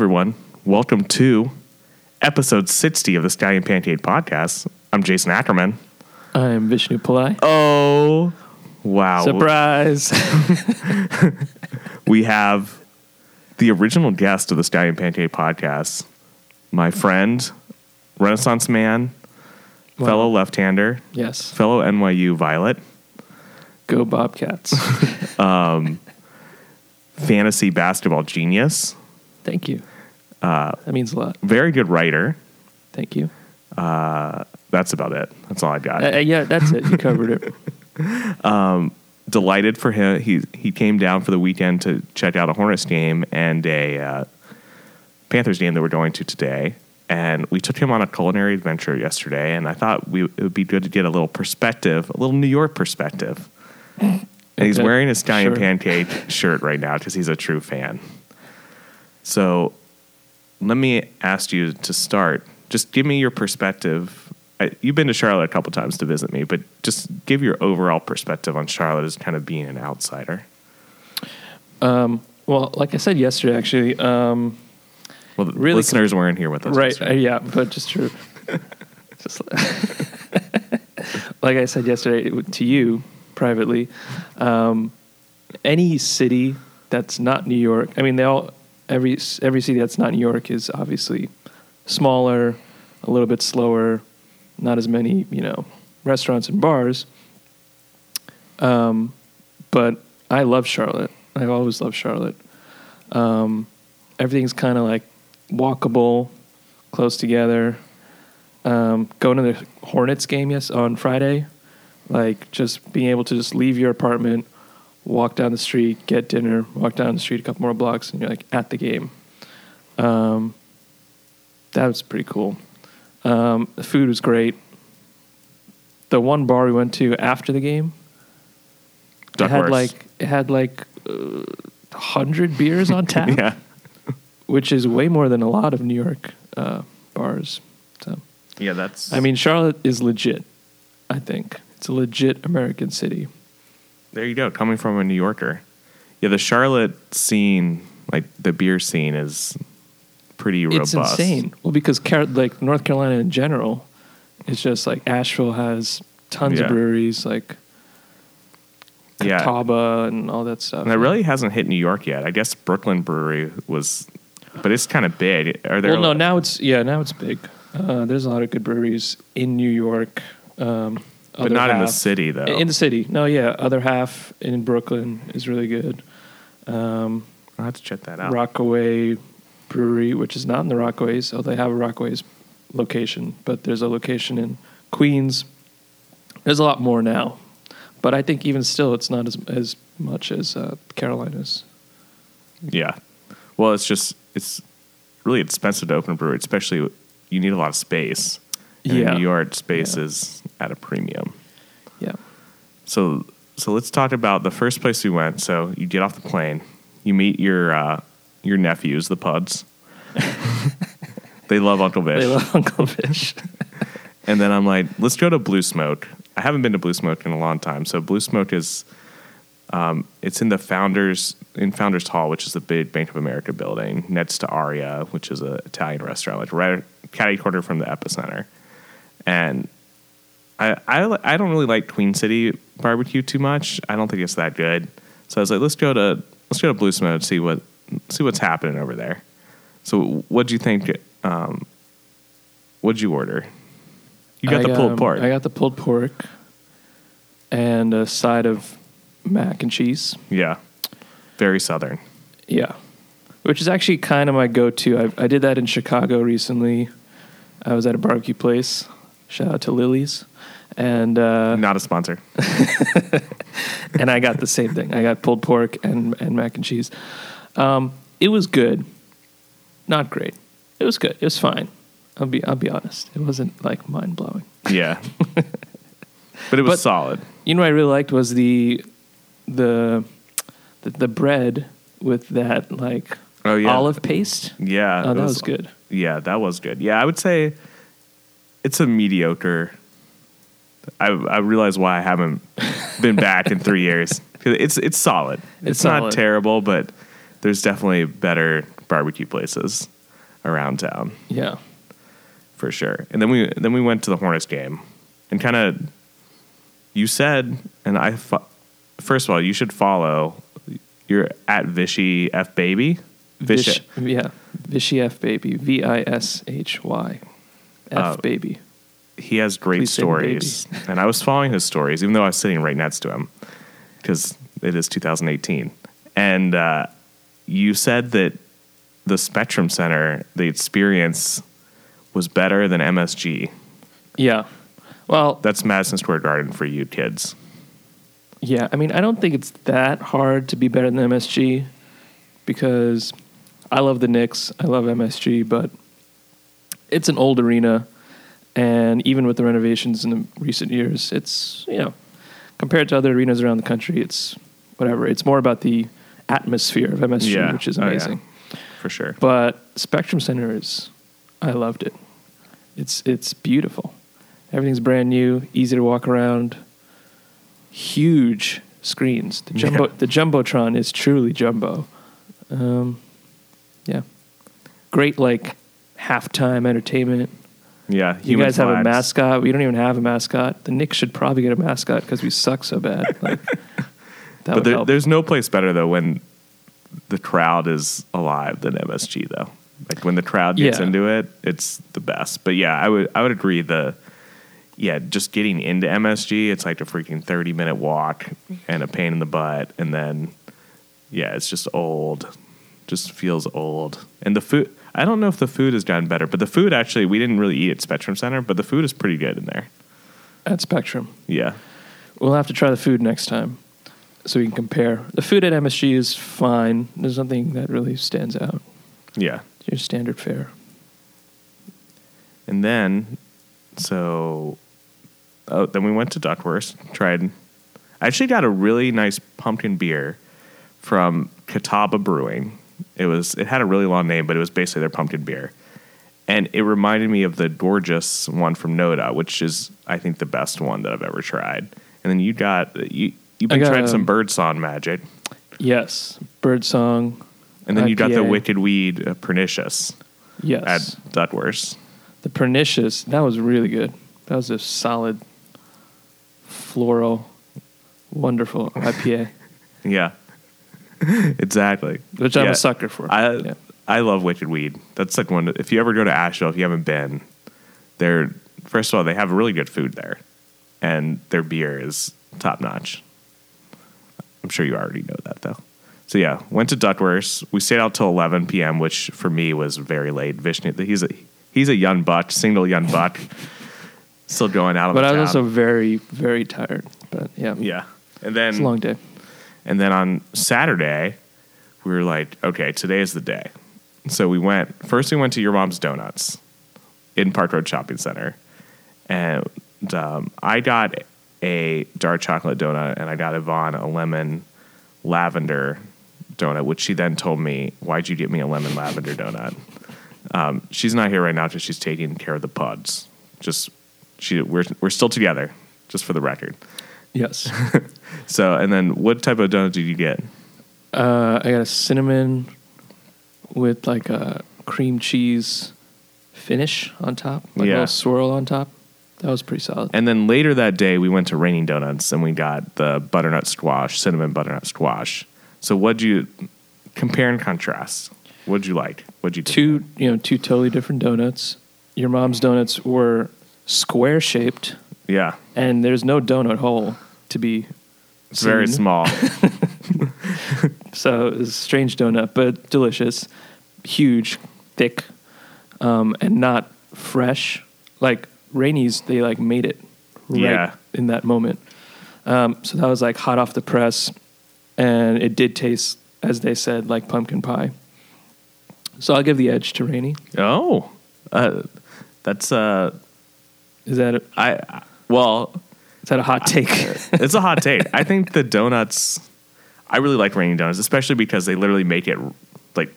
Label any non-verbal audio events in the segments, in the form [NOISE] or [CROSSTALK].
everyone. Welcome to episode 60 of the Stallion Pancake Podcast. I'm Jason Ackerman. I'm Vishnu Pillai. Oh, wow. Surprise! [LAUGHS] We have the original guest of the Stallion Pancake Podcast, my friend, Renaissance man, Wow. fellow left hander, yes, fellow NYU Violet, go Bobcats. [LAUGHS] Um, fantasy basketball genius, Thank you. That means a lot. very good writer. Thank you. That's about it. That's all I got. Uh, uh, yeah, that's it. You covered it. [LAUGHS] delighted for him. He he came down for the weekend to check out a Hornets game and a uh, Panthers game that we're going to today. And we took him on a culinary adventure yesterday, and I thought we, it would be good to get a little perspective, a little New York perspective. And he's wearing a Stallion sure. Pancake shirt right now because he's a true fan. So let me ask you to start. Just give me your perspective. I, you've been to Charlotte a couple times to visit me, but just give your overall perspective on Charlotte as kind of being an outsider. Well, like I said yesterday, actually, um, Well, the Really listeners weren't here with us. right? Uh, yeah, but just true. [LAUGHS] just [LAUGHS] like I said yesterday to you privately, um, any city that's not New York. I mean, they all every every city that's not New York is obviously smaller, a little bit slower, not as many you know restaurants and bars. Um, but I love Charlotte. I always love Charlotte. Um, everything's kind of like walkable, close together. Um, going to the Hornets game yes on Friday, like just being able to just leave your apartment, walk down the street, get dinner, walk down the street a couple more blocks, and you're like at the game. Um, that was pretty cool. Um, the food was great. The one bar we went to after the game, it had like it had like uh, hundred beers on [LAUGHS] tap, yeah. which is way more than a lot of New York uh, bars. So, Yeah, that's. I mean, Charlotte is legit. I think it's a legit American city. There you go. Coming from a New Yorker. Yeah, the Charlotte scene, like the beer scene, is pretty robust. It's insane. Well, because Car- like North Carolina in general, it's just like Asheville has tons Yeah. of breweries, like Yeah. Catawba and all that stuff. And it really hasn't hit New York yet. I guess Brooklyn Brewery was, but it's kind of big. Are there? well, no, now it's yeah, now it's big. Uh, there's a lot of good breweries in New York, um, but not in the city though. In the city, no, yeah. Other half in Brooklyn is really good. Um, I'll have to check that out. Rockaway Brewery, which is not in the Rockaways, so they have a Rockaways location, but there's a location in Queens. There's a lot more now, but I think even still, it's not as as much as uh, Carolinas. Yeah. Well, it's just it's really expensive to open a brewery, especially you need a lot of space. And Yeah. In New York, space Yeah. is at a premium. Yeah, So so let's talk about the first place we went. So you get off the plane, you meet your uh, your nephews, the Puds. [LAUGHS] they love Uncle Vish. they love Uncle Fish. [LAUGHS] And then I'm like, let's go to Blue Smoke. I haven't been to Blue Smoke in a long time. So Blue Smoke is, um, it's in the Founders in Founders Hall, which is the big Bank of America building next to Aria, which is an Italian restaurant, like right catty corner from the epicenter. And I, I I don't really like Queen City barbecue too much. I don't think it's that good. So I was like, let's go to let's go to Blue Smoke see what see what's happening over there. So what do you think? Um, what'd you order? You got I the pulled um, pork. I got the pulled pork and a side of mac and cheese. yeah, very southern. Yeah, which is actually kind of my go-to. I, I did that in Chicago recently. I was at a barbecue place. Shout out to Lillie's, and uh, Not a sponsor. [LAUGHS] and I got the same thing. I got pulled pork and and mac and cheese. Um, it was good, not great. It was good. It was fine. I'll be I'll be honest. It wasn't like mind blowing. Yeah, but it was But- solid. You know what I really liked was the the the, the bread with that like Oh yeah, olive paste. Yeah, Oh, that was good. Yeah, that was good. Yeah, I would say it's a mediocre. I I realize why I haven't been back in three years. [LAUGHS] It's it's solid. It's, It's not terrible, but there's definitely better barbecue places around town Yeah. for sure. And then we then we went to the Hornets game, and kind of you said, and I fo- first of all you should follow. You're at Vishy F baby. Vish, Vishy. yeah. Vishy F baby. V I S H Y. F Uh, baby. He has great Please stories, and I was following his stories, even though I was sitting right next to him, because it is 2018. And uh, you said that the Spectrum Center, the experience was better than MSG. Yeah. Well, That's Madison Square Garden for you kids. Yeah, I mean, I don't think it's that hard to be better than MSG because I love the Knicks, I love MSG, but it's an old arena, and even with the renovations in the recent years, it's you know compared to other arenas around the country, it's whatever. It's more about the atmosphere of MSG, Yeah. which is Oh, yeah. amazing. For sure. But Spectrum Center is, I loved it. It's it's beautiful. Everything's brand new, easy to walk around. Huge screens. The jumbo Yeah. the jumbotron is truly jumbo. Um, yeah, great like halftime entertainment. Yeah. You guys have a mascot. We don't even have a mascot. The Knicks should probably get a mascot because we suck so bad. Like, [LAUGHS] that But there, there's no place better though when the crowd is alive than MSG though. Like when the crowd gets Yeah. into it, it's the best. But yeah, I would I would agree the yeah, just getting into MSG, it's like a freaking 30 minute walk and a pain in the butt and then yeah, it's just old. Just feels old. And the food I don't know if the food has gotten better, but the food actually we didn't really eat at Spectrum Center, but the food is pretty good in there. at Spectrum. Yeah. We'll have to try the food next time so we can compare. The food at MSG is fine. There's nothing that really stands out. Yeah. It's Your standard fare. And then, so, oh, then we went to Duckworth, tried. I actually got a really nice pumpkin beer from Catawba Brewing. It was it had a really long name, but it was basically their pumpkin beer, and it reminded me of the gorgeous one from Noda, which is I think the best one that I've ever tried. And then you got you you've been got, trying some birdsong magic, Yes. Birdsong. and then you got the wicked weed uh, pernicious Yes. at Duckworth. the pernicious. That was really good. That was a solid, floral, wonderful IPA, [LAUGHS] Yeah, [LAUGHS] exactly. which I'm Yeah. a sucker for. I Yeah. I love Wicked Weed. That's like one. If you ever go to Asheville, if you haven't been, they're first of all they have really good food there, and their beer is top notch. I'm sure you already know that though. So yeah, went to Duckworth. We stayed out till 11 p.m., which for me was very late. Vishnu, he's a he's a young buck, single young [LAUGHS] buck, still going out on but the I was town. also very, very tired. But yeah, yeah, and then it's a long day. And then on Saturday, we were like, okay, today is the day. So we went, first we went to Your Mom's Donuts in Park Road Shopping Center. And um, I got a dark chocolate donut and I got Yvonne a lemon lavender donut, which she then told me, why'd you get me a lemon lavender donut? Um, she's not here right now because she's taking care of the puds. Just, she, we're, we're still together, just for the record. Yes. [LAUGHS] So, and then what type of donut did you get? Uh, I got a cinnamon with like a cream cheese finish on top, like a Yeah. little swirl on top. That was pretty solid. And then later that day, we went to Reigning Doughnuts and we got the butternut squash, cinnamon butternut squash. So, what'd you compare and contrast? What'd you like? What'd you Two, you know, two totally different donuts. Your mom's donuts were square shaped, Yeah, and there's no donut hole to be. it's very small. [LAUGHS] [LAUGHS] So it was a strange donut, but delicious, huge, thick, um, and not fresh. Like Rainey's, they like made it right Yeah. in that moment. Um, so that was like hot off the press, and it did taste, as they said, like pumpkin pie. So I'll give the edge to Rainey. oh, uh, that's uh, Is that a, I- well, is that a hot take? it's a hot take. I think the donuts. I really like Reigning Doughnuts, especially because they literally make it like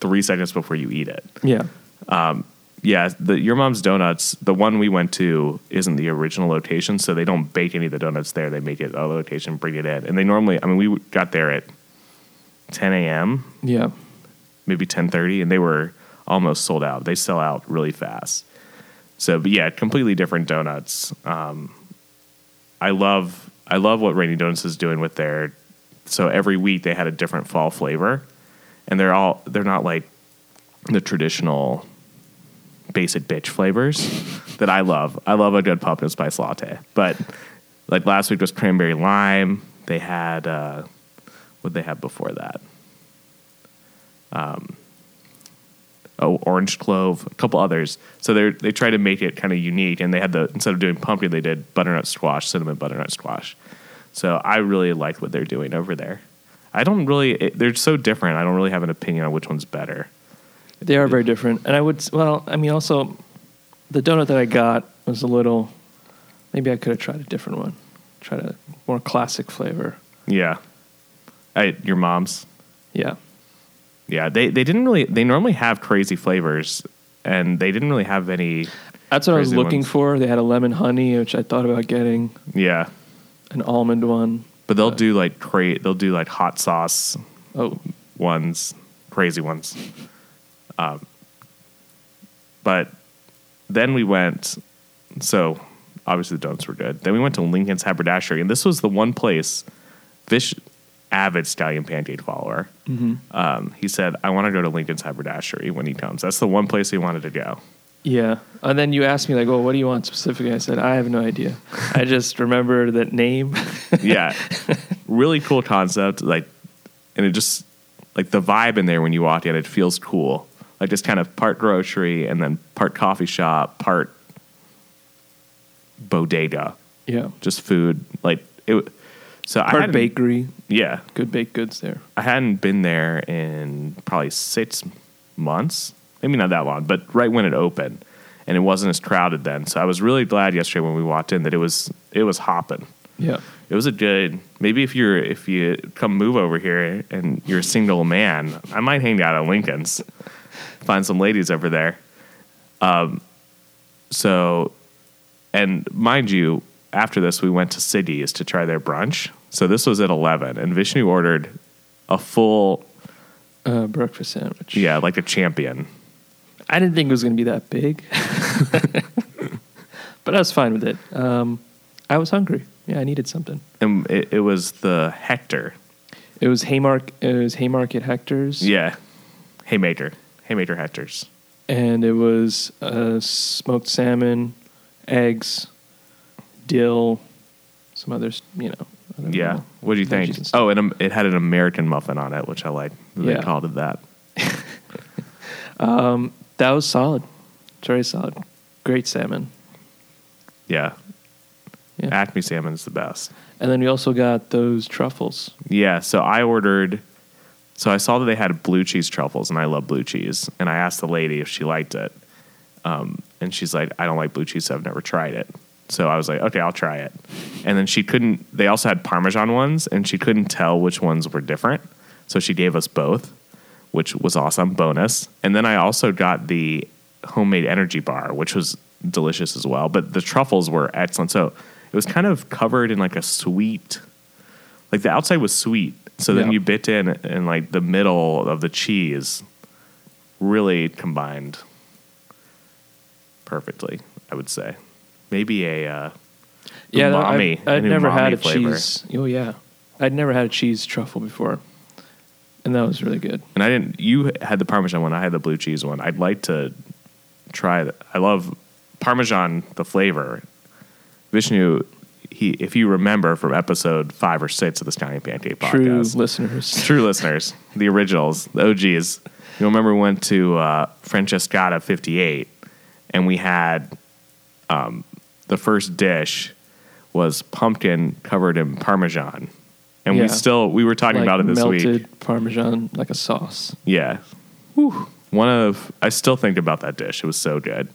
three seconds before you eat it. yeah, um, Yeah, the your mom's donuts. The one we went to isn't the original location, so they don't bake any of the donuts there. They make it a location, bring it in, and they normally. I mean, we got there at 10 a.m. yeah. maybe ten thirty, and they were almost sold out. They sell out really fast. So, but yeah, completely different donuts. Um, I love I love what Rainy Donuts is doing with their. So every week they had a different fall flavor, and they're all they're not like the traditional basic bitch flavors that I love. I love a good pumpkin spice latte, but like last week was cranberry lime. They had uh, what they had before that. Um, oh, orange clove, a couple others. So they they try to make it kind of unique, and they had the instead of doing pumpkin, they did butternut squash, cinnamon butternut squash. So I really like what they're doing over there. I don't really; it, they're so different. I don't really have an opinion on which one's better. They are very different, and I would well, I mean, also the donut that I got was a little. Maybe I could have tried a different one, tried a more classic flavor. Yeah, I, your mom's. Yeah, Yeah, they they didn't really. They normally have crazy flavors, and they didn't really have any. that's what I was looking ones. for. They had a lemon honey, which I thought about getting, Yeah, an almond one. but they'll Uh, do like cra- They'll do like hot sauce Oh, ones, crazy ones. Um, but then we went. So obviously the donuts were good. Then we went to Lincoln's Haberdashery, and this was the one place. Vish, avid Stallion Pancake follower. Um, he said, "I want to go to Lincoln's Haberdashery when he comes." That's the one place he wanted to go. yeah. And then you asked me like, well, what do you want specifically?" I said, "I have no idea. I [LAUGHS] just remember that name." [LAUGHS] yeah really cool concept like and it just like the vibe in there when you walk in it feels cool like just kind of part grocery and then part coffee shop part bodega yeah, just food like it so I part hadn't- bakery, yeah. Good baked goods there. i hadn't been there in probably six months. Maybe not that long but right when it opened. And it wasn't as crowded then. So i was really glad yesterday when we walked in that it was it was hopping. Yeah, it was a good maybe if you're if you come move over here and you're a single man i might hang out at lincoln's find some ladies over there. Um so and mind you after this we went to Siggy's to try their brunch so this was at 11 and vishnu ordered a full uh, breakfast sandwich. yeah like a champion I didn't think it was going to be that big, [LAUGHS] but I was fine with it. Um, I was hungry. Yeah, I needed something. and it, it was the hector It was Haymarket. It was Haymarket Hector's. yeah haymaker haymaker hectors and it was uh, smoked salmon, eggs, dill, some others. You know. Yeah. know. What do you think? Oh, and um, it had an American muffin on it, which I like. They Yeah. called it that. [LAUGHS] That was solid. Very solid. Great salmon. Yeah. Yeah. Acme salmon's the best. And then we also got those truffles. Yeah. So I ordered. So I saw that they had blue cheese truffles, and I love blue cheese. And I asked the lady if she liked it, um, and she's like, "I don't like blue cheese, so I've never tried it." So I was like, "Okay, I'll try it." And then she couldn't. They also had Parmesan ones, and she couldn't tell which ones were different. So she gave us both, which was awesome. Bonus. And then I also got the homemade energy bar, which was delicious as well. But the truffles were excellent. So it was kind of covered in like a sweet, like the outside was sweet. So then Yeah. you bit in, and like the middle of the cheese really combined perfectly. I would say maybe a uh, Yeah, umami, I'd, I'd never had a flavor. cheese. Oh yeah, I'd never had a cheese truffle before, and that was really good. And I didn't. You had the Parmesan one. I had the blue cheese one. I'd like to try that. I love Parmesan. The flavor. Vishnu. He, if you remember from episode five or six of the Stallion Pancake Podcast, True listeners. true listeners, the originals, the OGs. You'll remember we went to uh, Francescata 58, and we had um, the first dish was pumpkin covered in Parmesan, and we still we were talking about it this melted week. Parmesan like a sauce. Yeah. One of I still think about that dish. It was so good.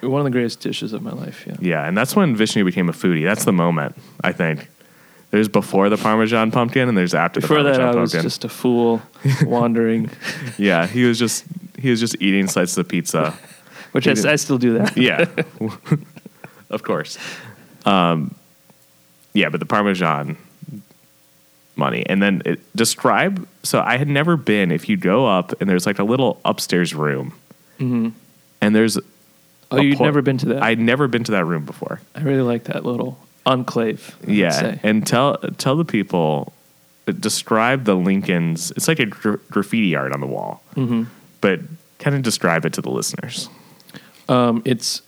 One of the greatest dishes of my life. Yeah. Yeah, and that's when Vishnu became a foodie. That's the moment, I think. There's before the Parmesan pumpkin and there's after Before the that, Parmesan I was pumpkin. just a fool [LAUGHS] wandering, yeah, he was just he was just eating slices of pizza. [LAUGHS] which I, s- I still do that. yeah. [LAUGHS] of course. Um, yeah, but the Parmesan money. And then it, describe. So I had never been. If you go up and there's like a little upstairs room, and there's Oh, you'd por- never been to that? I'd never been to that room before. I really like that little enclave. I Yeah, and tell tell the people describe the Lincolns. It's like a gra- graffiti art on the wall, Mm-hmm. but kind of describe it to the listeners. Um, it's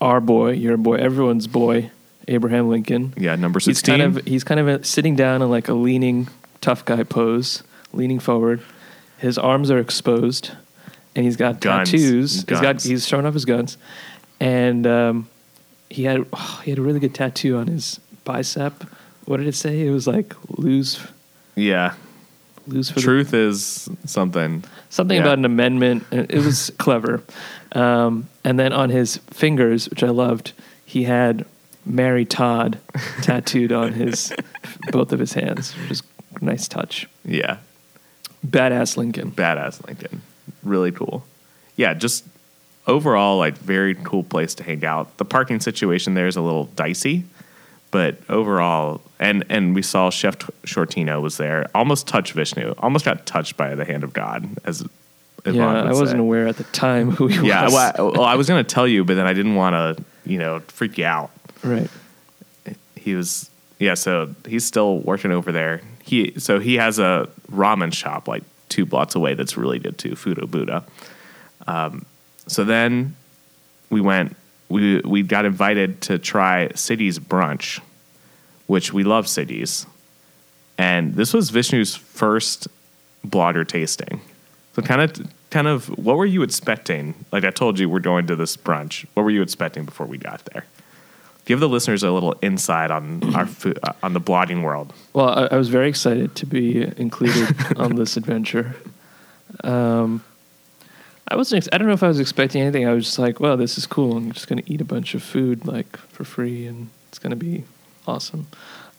our boy, your boy, everyone's boy, Abraham Lincoln. Yeah, number sixteen. He's kind of he's kind of sitting down in like a leaning tough guy pose, leaning forward. His arms are exposed, and he's got Guns. tattoos. He's got he's showing off his guns, and um, he had oh, he had a really good tattoo on his bicep. What did it say? It was like lose yeah, lose for the truth is something. something Yeah. about an amendment. It was clever. Um, and then on his fingers, which I loved, he had Mary Todd [LAUGHS] tattooed on his both of his hands, which is a nice touch. Yeah, Badass Lincoln. badass Lincoln. Really cool. Yeah, just overall, like very cool place to hang out. The parking situation there is a little dicey, but overall, and and we saw Chef Shortino was there. Almost touched Vishnu. Almost got touched by the hand of God. As yeah, I wasn't say. aware at the time who he Yeah, was. well, I, well, I was gonna tell you, but then I didn't want to, you know, freak you out. Right. he was yeah so he's still working over there he so he has a ramen shop like two blocks away that's really good too Futo Buddha um, so then we went we we got invited to try city's brunch which we love cities and this was vishnu's first blogger tasting so kind of kind of what were you expecting like i told you we're going to this brunch what were you expecting before we got there give the listeners a little insight on [CLEARS THROAT] our food, uh, on the blogging world. Well, I, I was very excited to be included [LAUGHS] on this adventure. Um, I wasn't. Ex- I don't know if I was expecting anything. I was just like, "Well, this is cool. I'm just going to eat a bunch of food like for free, and it's going to be awesome."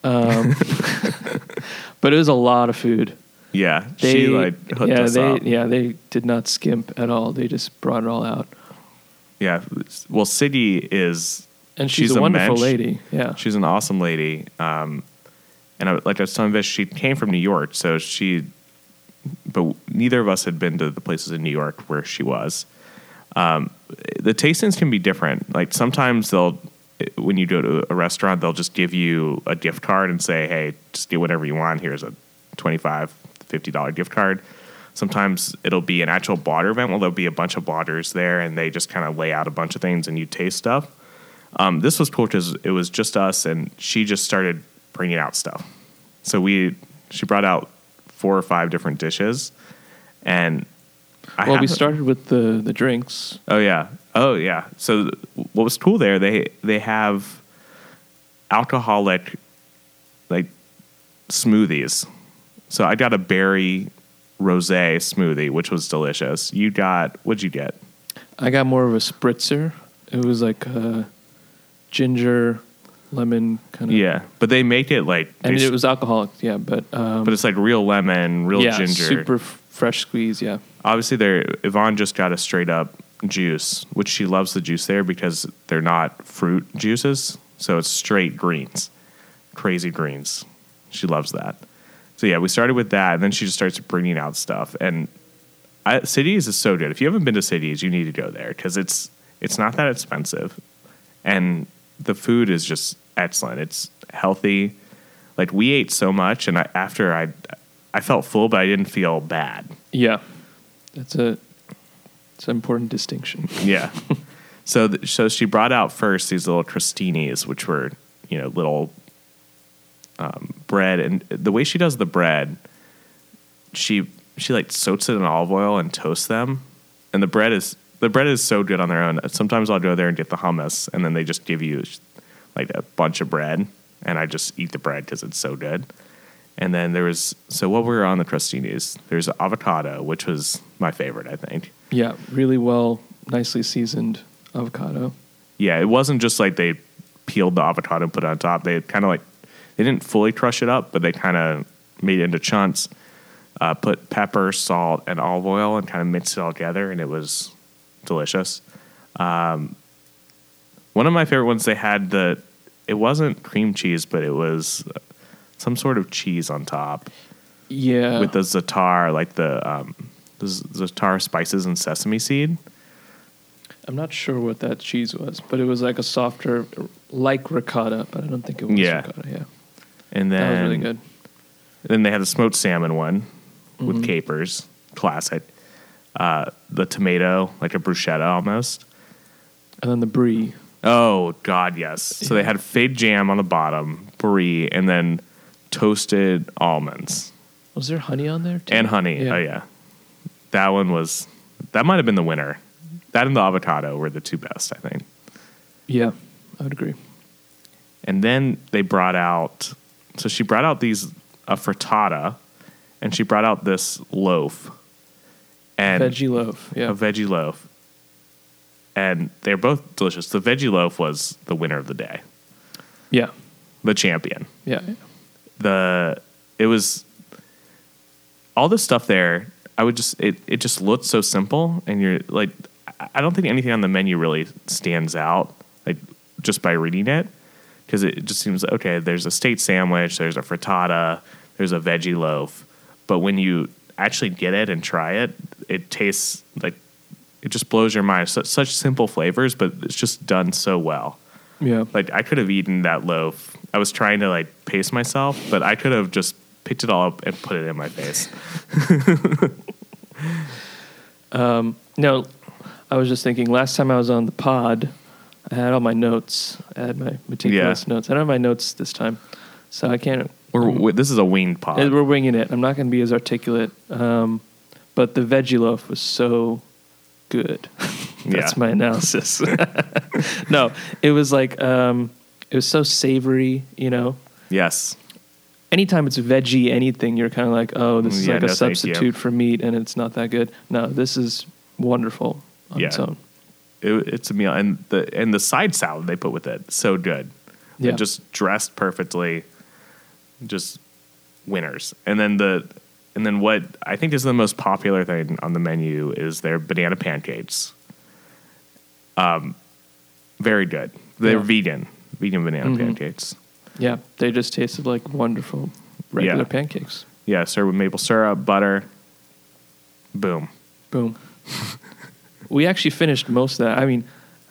Um, [LAUGHS] [LAUGHS] but it was a lot of food. Yeah, They, she like hooked yeah, us they, up. yeah, they did not skimp at all. They just brought it all out. Yeah, well, Siggy is And she's, She's a a wonderful mensch. lady. Yeah. she's an awesome lady. Um, and I, like I was telling Vish, she came from New York, so she, but neither of us had been to the places in New York where she was. Um, the tastings can be different. Like sometimes they'll, when you go to a restaurant, they'll just give you a gift card and say, "Hey, just get whatever you want. Here's a 25 50 dollar gift card." Sometimes it'll be an actual blogger event. Well, there'll be a bunch of bloggers there, and they just kind of lay out a bunch of things, and you taste stuff. Um, this was cool because it was just us, and she just started bringing out stuff. So we, she brought out four or five different dishes, and I well, we started with the the drinks. Oh yeah. Oh yeah. So th- what was cool there? They they have alcoholic like smoothies. So I got a berry rosé smoothie, which was delicious. You got what'd you get? I got more of a spritzer. It was like a ginger, lemon kind of. Yeah, but they make it like, And they it was alcoholic, yeah, but um, but it's like real lemon, real yeah, ginger. super f- fresh squeeze. Yeah, Obviously, there Yvonne just got a straight up juice, which she loves the juice there because they're not fruit juices, so it's straight greens, crazy greens. She loves that. So yeah, we started with that, and then she just starts bringing out stuff. And I, Cities is so good. If you haven't been to Cities, you need to go there because it's it's not that expensive, and the food is just excellent. It's healthy. Like we ate so much, and I, after I I felt full, but I didn't feel bad. yeah, that's a it's an important distinction. [LAUGHS] Yeah. so th- so she brought out first these little crostinis, which were you know little um, bread, and the way she does the bread, she she like soaks it in olive oil and toasts them, and the bread is the bread is so good on their own. Sometimes I'll go there and get the hummus, and then they just give you like a bunch of bread, and I just eat the bread because it's so good. And then there was so what we were on the crostinis? There's avocado, which was my favorite, I think. Yeah, really well, nicely seasoned avocado. Yeah, it wasn't just like they peeled the avocado and put it on top. They kind of like they didn't fully crush it up, but they kind of made it into chunks. Uh, put pepper, salt, and olive oil, and kind of mixed it all together, and it was delicious. Um, one of my favorite ones they had the it wasn't cream cheese, but it was some sort of cheese on top Yeah. with the za'atar, like the um, the za'atar spices and sesame seed. I'm not sure what that cheese was, but it was like a softer, like ricotta, but I don't think it was Yeah. ricotta. Yeah. And then That was really good. Then they had a smoked salmon one with Mhm. capers, classic. Uh, the tomato, like a bruschetta almost. And then the brie. Oh God, yes. So they had fig jam on the bottom, brie, and then toasted almonds Was there honey on there? Too? and honey. Oh yeah, that one was. That might have been the winner. That and the avocado were the two best, I think. Yeah, I would agree. And then they brought out. So she brought out these a frittata, and she brought out this loaf. And Veggie loaf. Yeah. a veggie loaf, and they're both delicious. The veggie loaf was the winner of the day, yeah. the champion. Yeah. The it was all the stuff there. I would just it it just looked so simple, and you're like, I- I don't think anything on the menu really stands out like just by reading it because it just seems like okay. There's a steak sandwich, there's a frittata, there's a veggie loaf, but when you actually get it and try it, it tastes like it just blows your mind. Such, such simple flavors, but it's just done so well. Yeah. Like I could have eaten that loaf. I was trying to like pace myself, but I could have just picked it all up and put it in my face. [LAUGHS] Um, no, I was just thinking. Last time I was on the pod, I had all my notes. I had my meticulous notes. I don't have my notes this time, so I can't. We're, we- this is a winged pod. Uh, We're winging it. I'm not going to be as articulate. Um, but the veggie loaf was so good. [LAUGHS] That's Yeah. my analysis. [LAUGHS] [LAUGHS] no, it was like um, it was so savory. You know, yes. anytime it's veggie anything, you're kind of like, oh, this is Yeah, like a no, thank you. substitute for meat, and it's not that good. No, this is wonderful on its own. It, it's a meal, and the and the side salad they put with it so good. Yeah. It just dressed perfectly, just winners. And then the and then what I think is the most popular thing on the menu is their banana pancakes. Um, very good. They're Yeah. vegan, vegan banana Mhm. pancakes. Yeah, they just tasted like wonderful regular Yeah. pancakes. Yeah, served with maple syrup, butter. Boom. Boom. [LAUGHS] we actually finished most of that. I mean,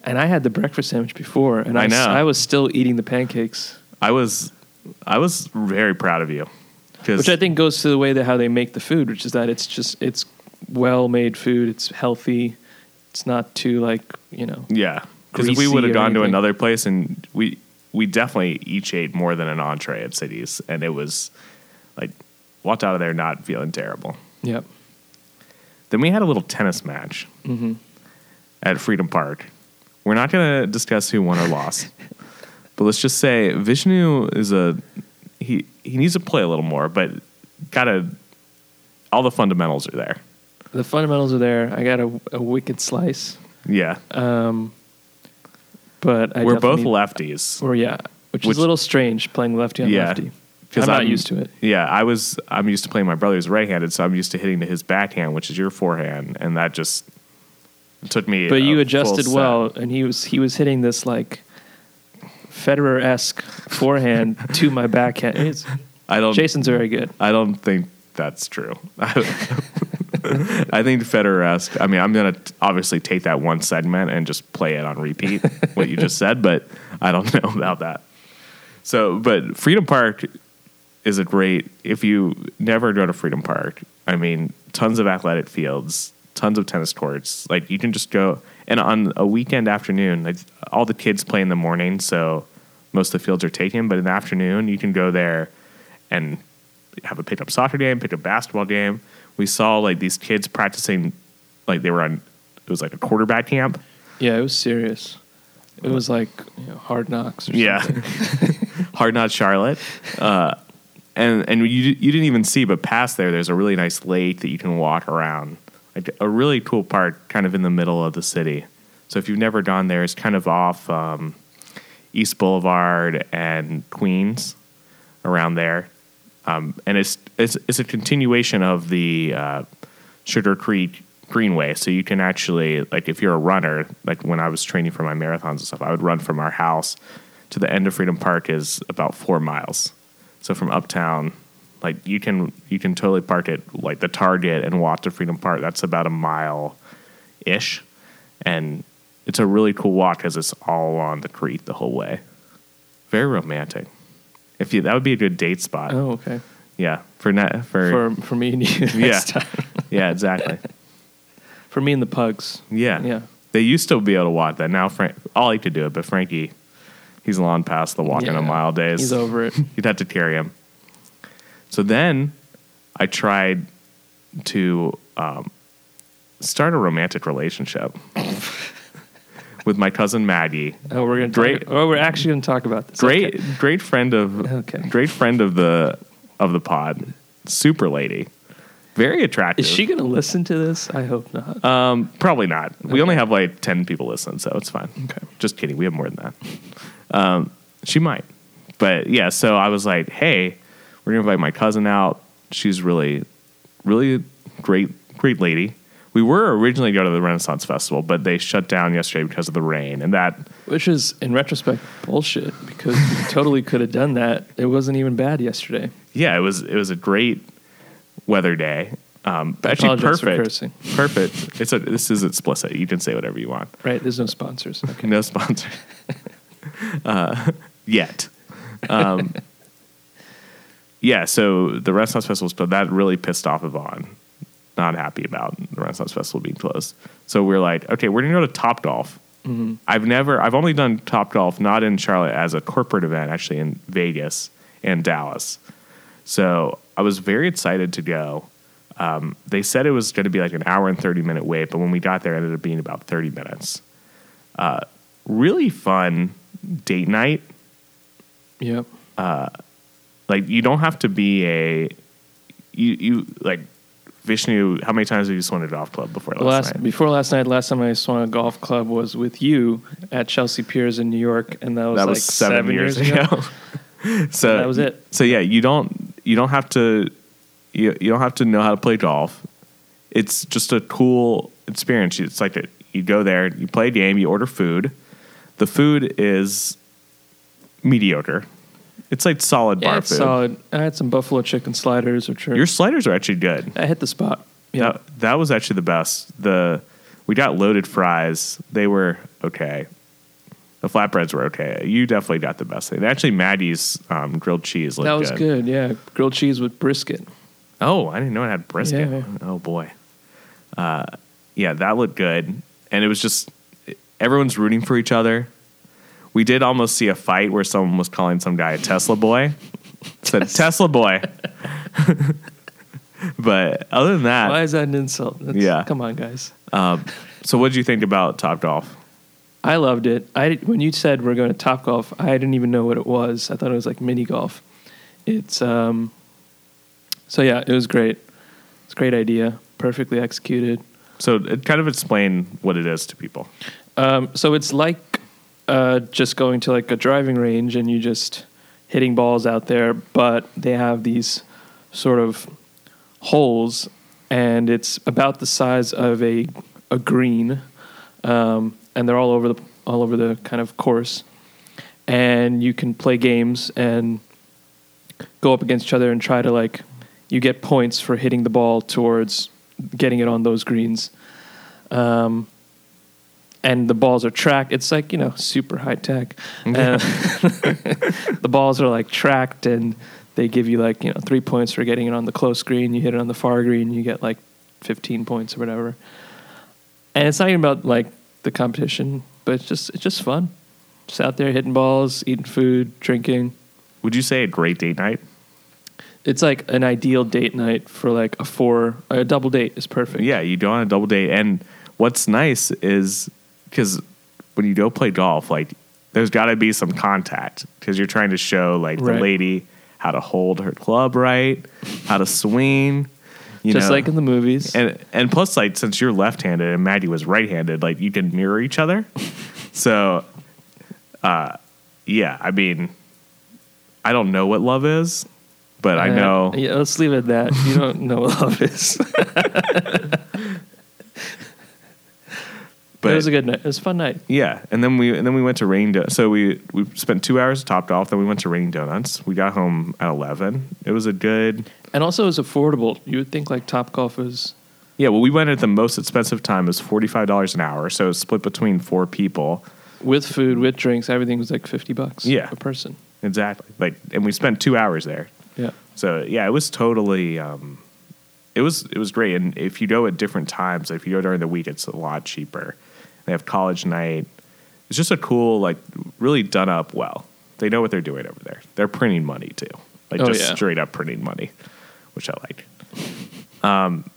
and I had the breakfast sandwich before, and I, I know. I was still eating the pancakes, I was, I was very proud of you, which I think goes to the way that how they make the food, which is that it's just it's well made food, it's healthy, it's not too like you know. Yeah, because if we would have gone to another place and we we definitely each ate more than an entree at Cities, and it was like walked out of there not feeling terrible. Yep. Then we had a little tennis match hmm at Freedom Park. We're not going to discuss who won or lost, but let's just say Vishnu is a he. He needs to play a little more, but gotta all the fundamentals are there. The fundamentals are there. I got a, a wicked slice, Yeah, um, but I we're both lefties. Or yeah, which, Which- is a little strange playing lefty on lefty. Yeah, lefty. 'cause I'm not I'm- used to it. Yeah, I was. I'm used to playing my brother's right-handed, so I'm used to hitting to his backhand, which is your forehand, and that just took me. But you adjusted well, and he was he was hitting this like Federer esque forehand [LAUGHS] to my backhand. It's, I don't. Jason's very good. I don't think that's true. [LAUGHS] I think Federer-esque. I mean, I'm gonna t- obviously take that one segment and just play it on repeat. [LAUGHS] what you just said, but I don't know about that. So, but Freedom Park is a great. If you never go to Freedom Park, I mean, tons of athletic fields, tons of tennis courts. Like you can just go, and on a weekend afternoon, like all the kids play in the morning, so most of the fields are taken. But in the afternoon, you can go there and have a pick up soccer game, pick up basketball game. We saw like these kids practicing, like they were on. It was like a quarterback camp. Yeah, it was serious. It was like you know, hard knocks. Or Yeah, [LAUGHS] hard knocks Charlotte. Uh, and and you you didn't even see, but past there, there's a really nice lake that you can walk around, a really cool park, kind of in the middle of the city. So if you've never gone there, it's kind of off um, East Boulevard and Queens, around there, um, and it's it's it's a continuation of the uh, Sugar Creek Greenway. So you can actually like if you're a runner, like when I was training for my marathons and stuff, I would run from our house to the end of Freedom Park is about four miles. So from uptown, like you can you can totally park at like the Target and walk to Freedom Park. That's about a mile ish, and it's a really cool walk because it's all on the creek the whole way. Very romantic. If you that would be a good date spot. Oh, okay. Yeah, for net for, For for me and you [LAUGHS] Yeah. [LAUGHS] yeah exactly. For me and the pugs. Yeah. Yeah. They used to be able to walk that. Now Frank I like to do it, but Frankie he's long past the walking a mile days. He's over it. [LAUGHS] You'd have to carry him. So then I tried to um, start a romantic relationship [LAUGHS] with my cousin Maggie. Oh, we're gonna Great. Talk, oh, we're actually gonna talk about this. Great, Okay. great friend of Okay. great friend of the of the pod. Super lady, very attractive. Is she gonna listen to this? I hope not. Um, probably not. We only have like ten people listen, so it's fine. Okay. Just kidding. We have more than that. Um, she might, but yeah. So I was like, hey, we're gonna invite my cousin out. She's really, really great, great lady. We were originally going to the Renaissance Festival, but they shut down yesterday because of the rain, and that Which is, in retrospect, bullshit because we [LAUGHS] totally could have done that. It wasn't even bad yesterday. yeah, it was it was a great weather day. Um, actually, perfect, perfect. It's a this is explicit. You can say whatever you want. Right? There's no sponsors. [LAUGHS] Okay. No sponsor. [LAUGHS] uh, yet. Um, yeah, so the Renaissance Festival, but that really pissed off Yvonne. Not happy about the Renaissance Festival being closed. So we're like, okay, we're gonna go to Top Golf. I've never, I've only done Top Golf not in Charlotte as a corporate event, actually in Vegas and Dallas. So I was very excited to go. Um, they said it was going to be like an hour and 30 minute wait, but when we got there, it ended up being about 30 minutes. Uh, really fun date night. Yep. Like, you don't have to be a, you, you like, Vishnu, how many times have you swung a golf club before last, last night? before last night, last time I swung a golf club was with you at Chelsea Piers in New York, and that was that like was seven, years, ago. [LAUGHS] [LAUGHS] so That was it. So yeah, you don't you don't have to you, you don't have to know how to play golf. It's just a cool experience. It's like a, you go there, you play a game, you order food. The food is mediocre. It's like solid Yeah, bar it's food. solid. I had some buffalo chicken sliders, which are Your sliders are actually good. I hit the spot. Yeah, That, that was actually the best. The we got loaded fries. They were okay. The flatbreads were okay. You definitely got the best thing. Actually, Maddie's um, grilled cheese looked that was good. Yeah, grilled cheese with brisket. Oh, I didn't know it had brisket. Yeah. Oh boy. Uh, yeah, that looked good, and it was just everyone's rooting for each other. We did almost see a fight where someone was calling some guy a Tesla boy. Said Tesla boy. [LAUGHS] but other than that, Why is that an insult? That's- Yeah. come on, guys. um, so what did you think about Top Golf? I loved it. I when you said we're going to Top Golf, I didn't even know what it was. I thought it was like mini golf. It's um. So yeah, it was great. It's a great idea, perfectly executed. So it kind of explain what it is to people. Um, so it's like uh, just going to like a driving range and you just hitting balls out there, but they have these sort of holes, and it's about the size of a a green, um, and they're all over the all over the kind of course, and you can play games and go up against each other and try to like you get points for hitting the ball towards getting it on those greens. Um, and the balls are tracked. It's like you know, super high tech. And um, [LAUGHS] the balls are like tracked, and they give you like you know three points for getting it on the close green. You hit it on the far green, you get like fifteen points or whatever. And it's not even about like the competition, but it's just it's just fun. Just out there hitting balls, eating food, drinking. Would you say a great date night? It's like an ideal date night for like a four a double date is perfect. Yeah, you go on a double date, and what's nice is because when you go play golf, like there's got to be some contact because you're trying to show like the lady how to hold her club right, how to swing. You just know? like in the movies. and and plus like since you're left-handed and Maddie was right-handed, like you can mirror each other. [LAUGHS] so, uh, yeah, I mean, I don't know what love is, but I Uh, know Yeah, let's leave it at that. You don't know what love is. [LAUGHS] But it was a good night. It was a fun night. yeah, and then we and then we went to Rain. Do- so we we spent two hours at Top Golf. Then we went to Rain Donuts. We got home at eleven. It was a good. And also, it was affordable. You would think like Top Golf was. Yeah, well, we went at the most expensive time. It was forty five dollars an hour. So it was split between four people. With food, with drinks, everything was like fifty bucks. Yeah. a person. Exactly. Like, and we spent two hours there. Yeah, So yeah, it was totally. Um, it was it was great. And if you go at different times, if you go during the week, it's a lot cheaper. They have college night. It's just a cool, like, really done up well. They know what they're doing over there. They're printing money too, like Oh, just yeah. straight up printing money, which I like. Um,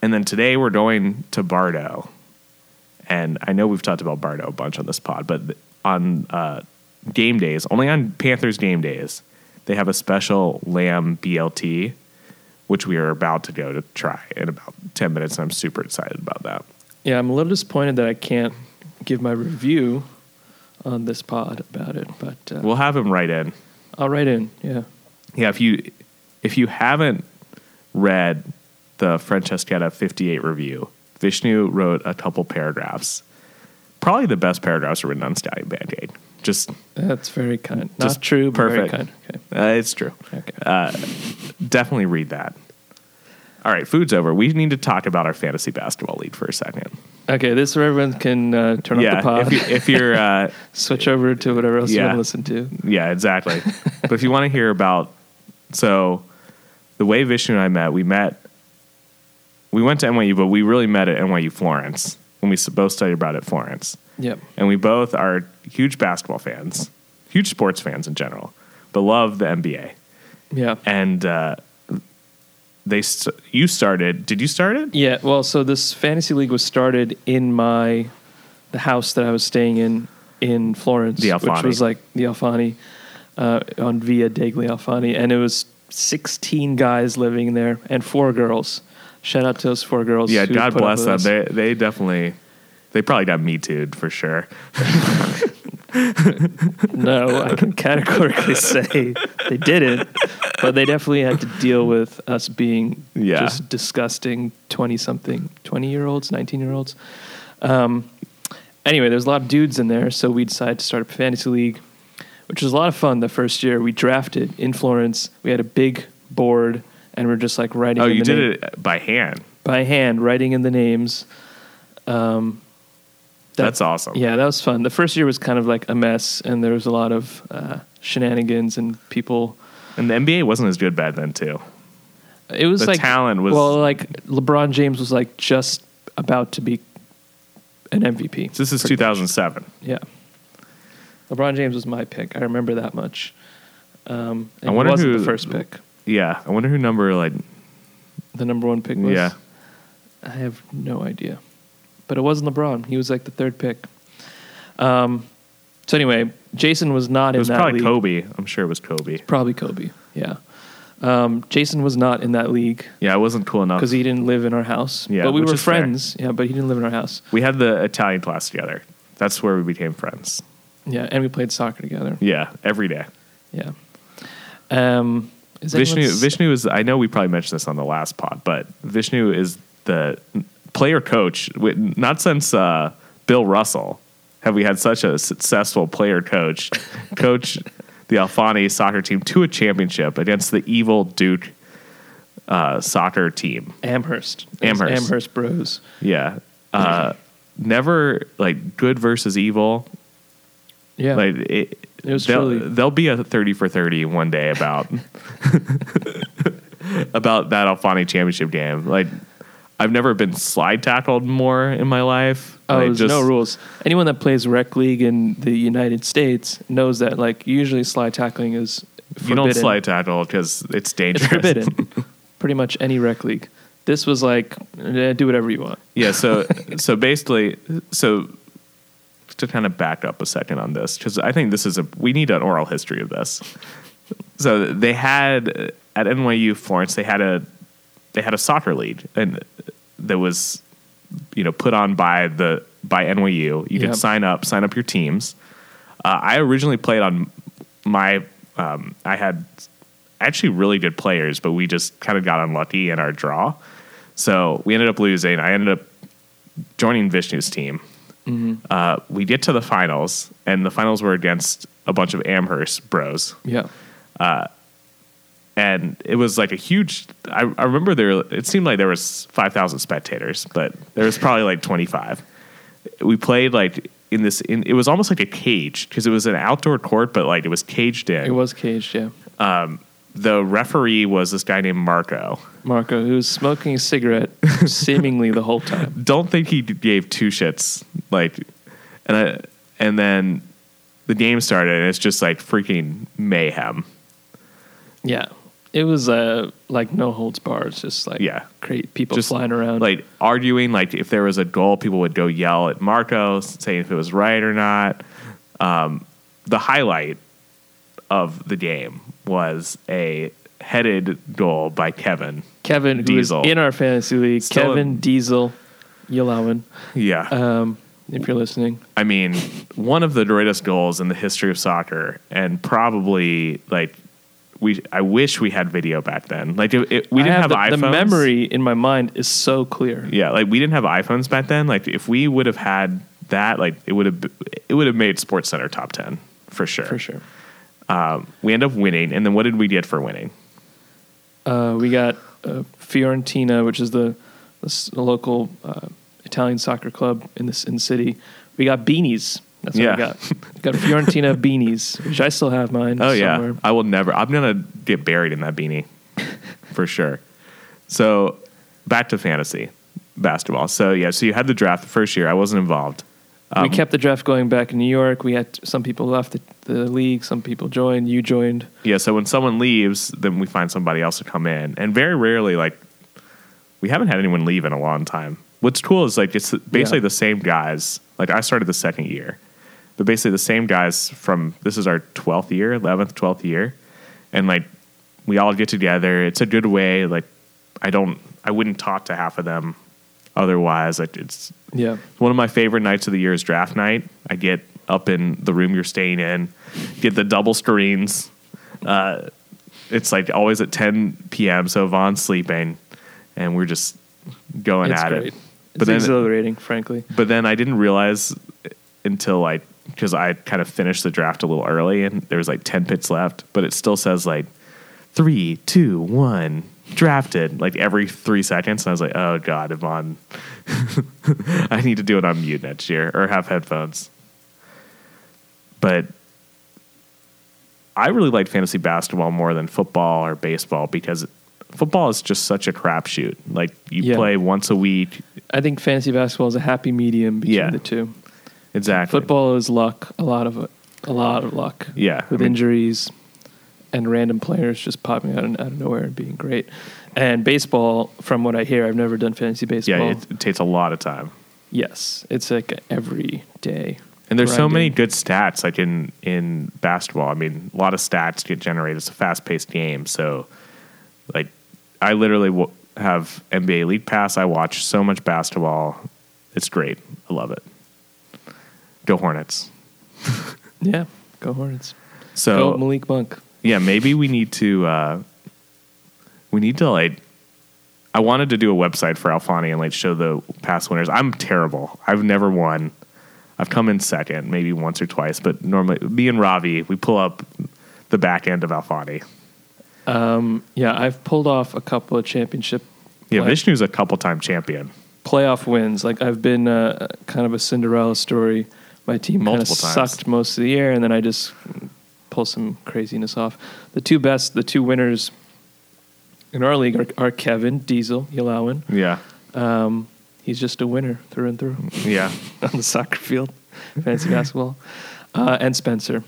and then today we're going to Bardo, and I know we've talked about Bardo a bunch on this pod, but on uh, game days, only on Panthers game days, they have a special lamb BLT, which we are about to go to try in about ten minutes, and I'm super excited about that. Yeah. I'm a little disappointed that I can't give my review on this pod about it, but uh, We'll have him right in. I'll write in. Yeah, Yeah, if you if you haven't read the Francescetta 58 review, Vishnu wrote a couple paragraphs. Probably the best paragraphs written on Stallion Pancake. Just that's very kind. Just Not true, but very perfect. kind. Okay. uh, it's true. Okay. Definitely read that. All right, food's over. We need to talk about our fantasy basketball league for a second. Okay, this is where everyone can uh, turn yeah, off the pod, if, you, if you're uh, [LAUGHS] switch over to whatever else you want to listen to. Yeah, exactly. [LAUGHS] but if you want to hear about, so the way Vishnu and I met, we met, we went to NYU, but we really met at NYU Florence when we both studied abroad at Florence. Yep. And we both are huge basketball fans, huge sports fans in general, but love the NBA. Yeah. And uh, they, st- you started, did you start it? Yeah, well, so this fantasy league was started in my the house that I was staying in in Florence, The which was like the Alfani uh, on Via degli Alfani, and it was 16 guys living there and four girls. Shout out to those four girls. Yeah, God bless them. They, they definitely, they probably got me too for sure. [LAUGHS] no, I can categorically say they didn't, but they definitely had to deal with us being Yeah. just disgusting 20 something, 20 year olds, 19 year olds. Um, anyway, there's a lot of dudes in there, so we decided to start a fantasy league, which was a lot of fun the first year. We drafted in Florence, we had a big board, and we're just like writing Oh, in you the did name- it by hand. by hand, writing in the names. Um, that- That's awesome. yeah, that was fun. The first year was kind of like a mess, and there was a lot of uh, shenanigans and people. And the NBA wasn't as good back then too. It was The like talent was- well, like LeBron James was like just about to be an MVP. This is pretty much. 2007. Yeah, LeBron James was my pick. I remember that much. Um, and I wonder wasn't who- the first pick. Yeah, I wonder who number like. The number one pick was. Yeah, I have no idea, but it wasn't LeBron. He was like the third pick. Um, so anyway, Jason was not in that league. it was that probably league. Kobe. I'm sure it was Kobe. Probably Kobe. Yeah. Um, Jason was not in that league Yeah, I wasn't cool enough. because he didn't live in our house. Yeah, but we which were is fair. friends. Yeah, but he didn't live in our house. we had the Italian class together. That's where we became friends. Yeah, and we played soccer together. Yeah, every day. Yeah. Um, is Vishnu, anyone's- Vishnu is. I know we probably mentioned this on the last pod, but Vishnu is the player coach. wi- Not since uh, Bill Russell have we had such a successful player coach. coach the Alfani soccer team to a championship against the evil Duke uh, soccer team. Amherst. Amherst. Amherst Bros. Yeah. Uh, never like good versus evil. Yeah. Like it, It was they'll, be a thirty for thirty one day about [LAUGHS] about that Alfani championship game. Like I've never been slide tackled more in my life. Oh, Like, there's just- no rules. Anyone that plays rec league in the United States knows that, like, usually slide tackling is forbidden. You don't slide tackle because it's dangerous. It's forbidden. [LAUGHS] Pretty much any rec league. This was like, eh, do whatever you want. Yeah, so [LAUGHS] so basically, so to kind of back up a second on this, because I think this is a we need an oral history of this. So they had at NYU Florence, they had a they had a soccer league, and that was you know put on by the by NYU. You Yep. could sign up, sign up your teams. Uh, I originally played on my. Um, I had actually really good players, but we just kind of got unlucky in our draw. So we ended up losing. I ended up joining Vishnu's team. Uh, we get to the finals, and the finals were against a bunch of Amherst bros. Yeah. And it was like a huge I, I remember there it seemed like there was 5000 spectators but there was probably like 25 we played like in this in, it was almost like a cage because it was an outdoor court but like it was caged in It was caged, yeah. Um, the referee was this guy named marco Marco, who was smoking a cigarette [LAUGHS] seemingly the whole time. don't think he gave two shits like and I, and then the game started and it's just like freaking mayhem Yeah. It was uh, like no holds barred. It's just like Yeah. great people just flying around. like arguing like if there was a goal people would go yell at marco saying if it was right or not um, the highlight of the game was a headed goal by kevin Kevin, who is Diesel. in our fantasy league, Still Kevin in- Diesel Yalawan, yeah um, if you're listening. i mean one of the greatest goals in the history of soccer and probably like we i wish we had video back then like it, it- we didn't have, the, iphones the memory in my mind is so clear. yeah like we didn't have iphones back then like if we would have had that like it would have it would have made SportsCenter top 10 for sure For sure. we end up winning and then what did we get for winning Uh, we got uh, Fiorentina, which is the, the, the local uh, Italian soccer club in this in the city. We got beanies. That's what Yeah. we got. Got Fiorentina [LAUGHS] beanies, which I still have mine. oh somewhere. yeah i will never i'm gonna get buried in that beanie for sure so back to fantasy basketball so yeah so you had the draft the first year i wasn't involved Um, we kept the draft going back in New York. We had some people left the, the league, some people joined. You joined. yeah so when someone leaves then we find somebody else to come in and very rarely like we haven't had anyone leave in a long time what's cool is like it's basically Yeah. the same guys like i started the second year but basically the same guys from this is our 12th year 11th 12th year and like we all get together it's a good way like i don't i wouldn't talk to half of them otherwise like it's Yeah. one of my favorite nights of the year is draft night. I get up in the room you're staying in, get the double screens. Uh, it's like always at 10 p.m. So Yvonne's sleeping, and we're just going It's at great. it. It's But then, exhilarating, frankly. but then I didn't realize until like because I kind of finished the draft a little early, and there was like 10 picks left, but it still says like three, two, one, drafted like every three seconds. And I was like, oh god, Yvonne, [LAUGHS] I need to do it on mute next year or have headphones. But I really like fantasy basketball more than football or baseball because football is just such a crapshoot. Like you Yeah. play once a week. I think fantasy basketball is a happy medium between Yeah. the two. Exactly. Football is luck, a lot of it, a lot of luck. Yeah, with I mean- injuries and random players just popping out, of- out of nowhere and being great. And baseball, from what I hear, I've never done fantasy baseball. Yeah, it, it takes a lot of time. yes, it's like every day. And there's so many good stats like in in basketball. I mean, a lot of stats get generated. It's a fast-paced game, so like I literally w- have NBA League Pass. I watch so much basketball. It's great. I love it. Go Hornets. [LAUGHS] Yeah, go Hornets. So go Malik Monk. yeah, maybe we need to uh, we need to like. I wanted to do a website for Alfani and like show the past winners. I'm terrible. I've never won. I've come in second, maybe once or twice, but normally me and Ravi, we pull up the back end of Alfani. Um, Yeah, I've pulled off a couple of championship Yeah, play- Vishnu's a couple time champion. playoff wins. Like I've been uh, kind of a Cinderella story. My team kind of Multiple times. sucked most of the year, and then I just pull some craziness off. The two best, the two winners in our league are, are Kevin Diesel Yalawan. Yeah, He's just a winner through and through yeah, [LAUGHS] on the soccer field, fantasy basketball, uh, and Spencer,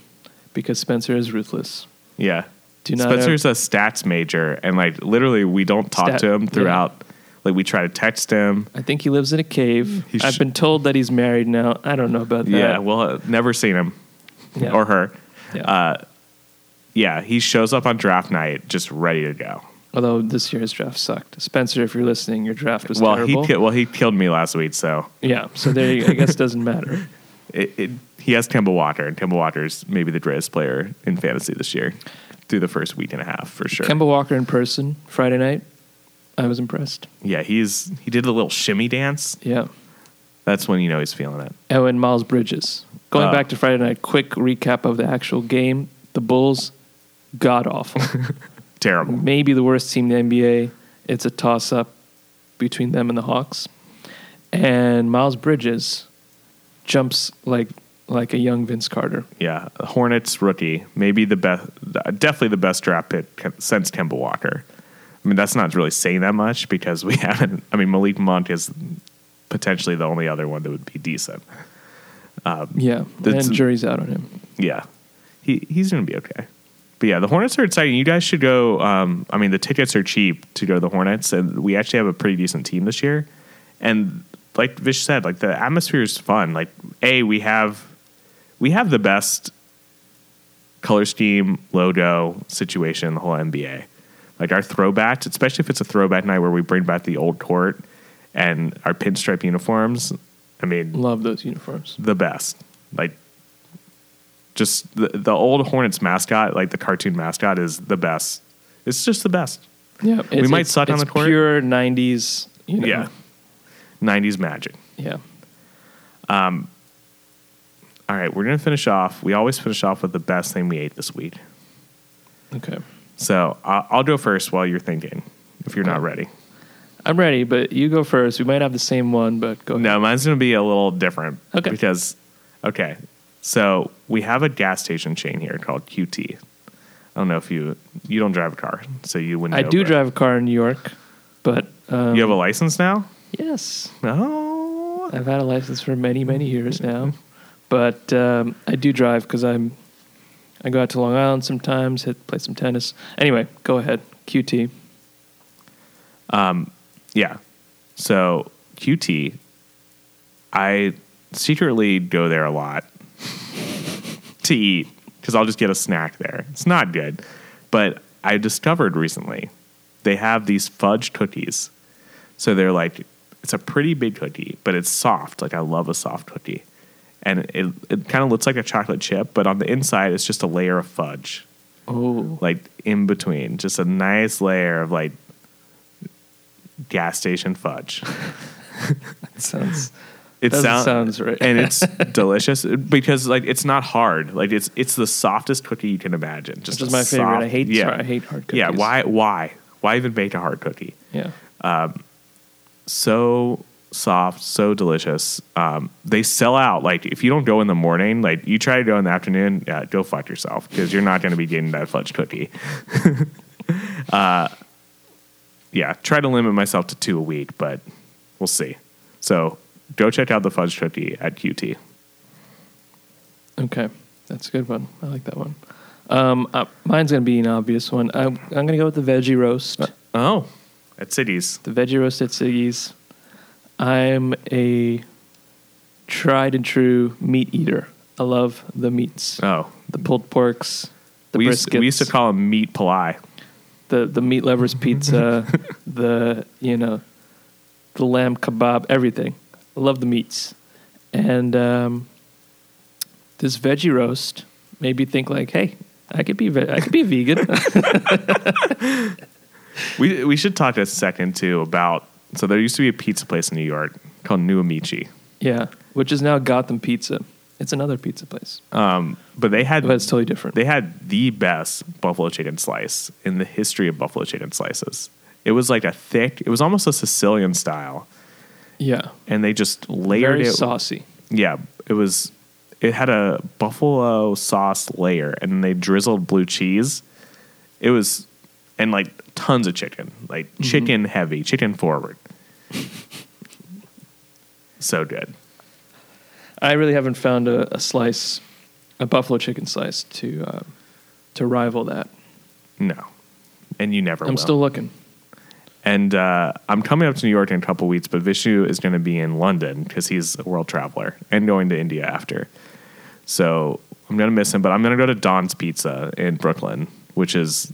because Spencer is ruthless. yeah. Do not Spencer's a stats major, and like literally, we don't talk Stat- to him yeah. Like we try to text him. I think he lives in a cave. He I've sh- been told that he's married now. I don't know about that. Yeah, well, uh, never seen him Yeah. or her. Yeah. Yeah, he shows up on draft night just ready to go. Although this year's draft sucked. Spencer, if you're listening, your draft was well, terrible. he well he killed me last week, so yeah, so there you, I guess it doesn't matter. [LAUGHS] it, it, he has Kemba Walker, and Kemba Walker's maybe the greatest player in fantasy this year through the first week and a half for sure. Kemba Walker in person Friday night. I was impressed. yeah, he's he did a little shimmy dance. Yeah. That's when you know he's feeling it. Oh, and Miles Bridges. Going Oh. back to Friday night, quick recap of the actual game. The Bulls, god awful. [LAUGHS] Terrible. Maybe the worst team in the NBA. It's a toss up between them and the Hawks. And Miles Bridges jumps like like a young Vince Carter. Yeah, Hornets rookie, maybe the best, definitely the best draft pick since Kemba Walker. I mean, that's not really saying that much because we [LAUGHS] haven't. I mean, Malik Monk is potentially the only other one that would be decent. Yeah, That's- and jury's out on him. Yeah, he he's gonna be okay. But yeah, the Hornets are exciting. You guys should go. Um, I mean, the tickets are cheap to go to the Hornets, and we actually have a pretty decent team this year. And like Vish said, like the atmosphere is fun. Like, a we have we have the best color scheme logo situation in the whole NBA. Like our throwbacks, especially if it's a throwback night where we bring back the old court and our pinstripe uniforms. I mean, Love those uniforms. the best. Like just the the old Hornets mascot, like the cartoon mascot, is the best. It's just the best. Yeah, it's, might suck on the court. Pure '90s. You know, Yeah. Nineties magic. yeah. Um, All right, we're gonna finish off. We always finish off with the best thing we ate this week. Okay, So I'll, I'll go first while you're thinking. If you're not ready, I'm ready, but you go first. We might have the same one, but go. no, mine's gonna be a little different. Okay. Because, okay, so we have a gas station chain here called QT. I don't know if you you don't drive a car, so you wouldn't. I know, do drive a car in New York, but um, You have a license now? yes, Oh, I've had a license for many, many years now, but um, I do drive because I'm. I go out to Long Island sometimes, hit play some tennis. Anyway, go ahead. QT. Um, Yeah. So QT, I secretly go there a lot [LAUGHS] to eat because I'll just get a snack there. It's not good, but I discovered recently they have these fudge cookies. So they're like, it's a pretty big cookie, but it's soft. Like I love a soft cookie, and it it kind of looks like a chocolate chip, but on the inside it's just a layer of fudge Oh, like in between, just a nice layer of like gas station fudge. [LAUGHS] that sounds. It sound- sounds right. and it's [LAUGHS] delicious because like it's not hard. Like it's it's the softest cookie you can imagine. Just Which is my favorite. I hate. yeah, Sorry, I hate hard cookies. yeah. Why why why even bake a hard cookie? Yeah. Um, so soft, so delicious. Um, they sell out. Like if you don't go in the morning, like you try to go in the afternoon, yeah, go fuck yourself because you're not going to be getting that fudge cookie. [LAUGHS] uh, yeah, try to limit myself to two a week, but we'll see. So go check out the fudge cookie at QT. Okay, that's a good one. I like that one. Um, uh, mine's gonna be an obvious one. I'm, I'm gonna go with the veggie roast. Oh, at Cities. The veggie roast at Siggy's. I'm a tried and true meat eater. I love the meats, Oh, the pulled porks, the we briskets, used, we used to call them meat pie. the the meat lovers pizza, [LAUGHS] the you know, the lamb kebab, everything. I love the meats, and um, this veggie roast made me think like, hey, I could be ve- I could be vegan. [LAUGHS] We we should talk a second too about. So there used to be a pizza place in New York called New Amici. yeah, which is now Gotham Pizza. It's another pizza place, Um, but they had but it's totally different. they had the best buffalo chicken slice in the history of buffalo chicken slices. It was like a thick. It was almost a Sicilian style, yeah, and they just layered very it. saucy. Yeah, it was. It had a buffalo sauce layer, and they drizzled blue cheese. It was, and like tons of chicken, like chicken heavy, chicken forward. so good. I really haven't found a, a slice, a buffalo chicken slice to uh, to rival that. No, and you never. I'm will. still looking. And uh, I'm coming up to New York in a couple weeks, but Vishnu is going to be in London because he's a world traveler and going to India after. So I'm going to miss him, but I'm going to go to Don's Pizza in Brooklyn, which is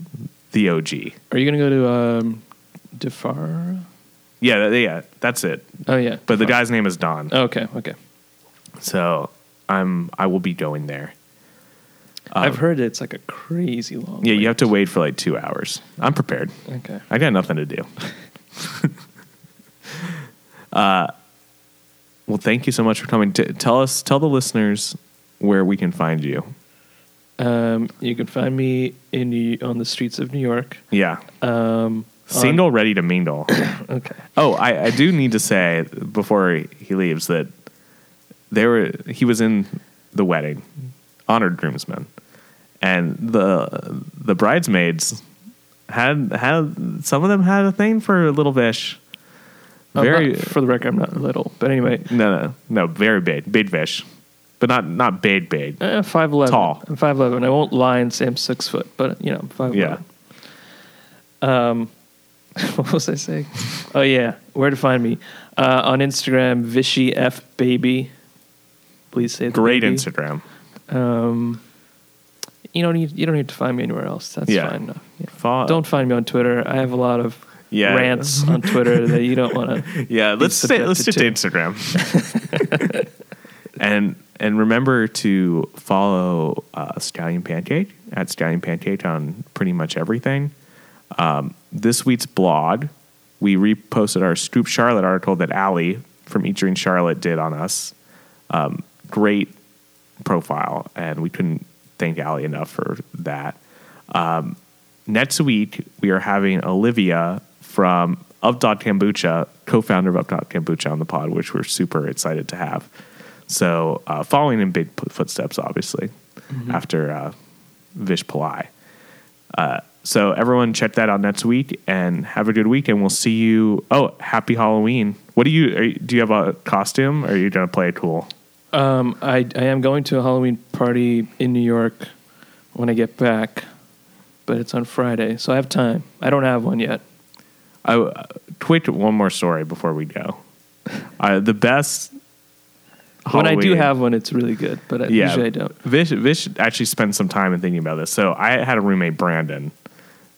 the OG. Are you gonna go to um, Di Fara? Yeah, th- yeah, that's it. Oh yeah, But the guy's name is Don. Okay, okay. So I'm I will be going there. I've heard it's like a crazy long. Yeah, you have to wait for like two hours. I'm prepared. Okay. I got nothing to do. [LAUGHS] uh, well, thank you so much for coming. T- tell us, tell the listeners where we can find you. Um, you can find me in New, on the streets of New York. Yeah, Um, single, ready to mingle. [COUGHS] okay. oh, I, I do need to say before he leaves that there were he was in the wedding, honored groomsmen, and the the bridesmaids had had some of them had a thing for little fish. I'm Very not- for the record, I'm not little, but anyway, no no no very big big fish, but not not big big. uh, five eleven. Tall. I'm five eleven. I won't lie and say I'm six foot, but you know, I'm five Yeah. eleven. Um, [LAUGHS] what was I saying? oh yeah, where to find me? Uh, on Instagram, Vishy F Baby. Please say Great baby. Instagram. Um, you don't need you don't need to find me anywhere else. That's Yeah. fine enough. Yeah. Fo- Don't find me on Twitter. I have a lot of Yeah. rants on Twitter that you don't want to. [LAUGHS] Yeah, let's Be stay, let's stick to Instagram. [LAUGHS] and and remember to follow uh, Stallion Pancake at Stallion Pancake on pretty much everything. Um, this week's blog, we reposted our Scoop Charlotte article that Allie from Eating Charlotte did on us. Um, great profile, and we couldn't thank Allie enough for that. Um, next week, we are having Olivia from Of Dot Kombucha, co-founder of Of Dot Kombucha, on the pod, which we're super excited to have. So, uh, following in big footsteps, obviously, after uh, Vish Pillai. Uh, so, everyone, check that out next week and have a good week. And we'll see you. Oh, happy Halloween! What do you, are you do? You have a costume? Or are you gonna play it cool? Um, I I am going to a Halloween party in New York when I get back, but it's on Friday, so I have time. I don't have one yet. I uh, quick one more story before we go. [LAUGHS] Uh, the best. When I do have one, it's really good, but I, yeah, usually I don't. Vish, Vish actually spent some time in thinking about this. So I had a roommate, Brandon,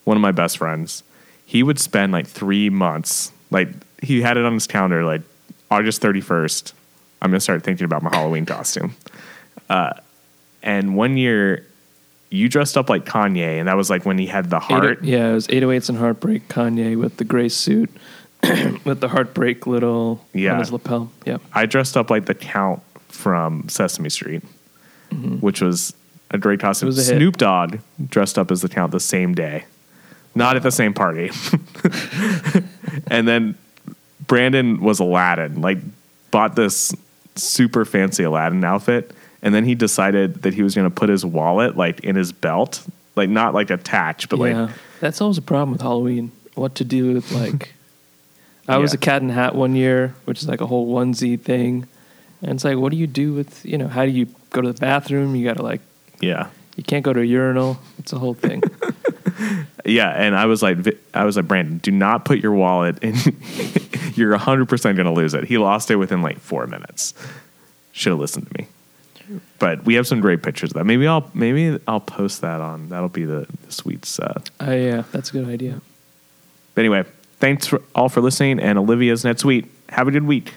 one of my best friends. He would spend like three months, like he had it on his calendar, like August thirty first. I'm gonna start thinking about my Halloween costume. Uh, and one year, you dressed up like Kanye, and that was like when he had the heart. Eight, yeah, it was 808s and Heartbreak Kanye with the gray suit, [COUGHS] with the Heartbreak little Yeah. on his lapel. Yeah. I dressed up like the Count from Sesame Street, which was a great costume. Mm-hmm. A hit. Snoop Dogg dressed up as the Count the same day, not at the same party. [LAUGHS] and then Brandon was Aladdin, like bought this super fancy Aladdin outfit, and then he decided that he was going to put his wallet like in his belt, like not like attached, but yeah. like That's always a problem with Halloween. What to do with like. I was a cat in hat one year, which is like a whole onesie thing. And it's like, what do you do with, you know, how do you go to the bathroom? You got to like, yeah. you can't go to a urinal. It's a whole thing. [LAUGHS] Yeah, and I was like, I was like, Brandon, do not put your wallet in. [LAUGHS] You're 100 percent gonna lose it. He lost it within like four minutes. Should have listened to me. But we have some great pictures of that. Maybe I'll maybe I'll post that on. That'll be the, the sweets. Uh, I, yeah, that's a good idea. but anyway, thanks for, all for listening. And Olivia's week. Have a good week.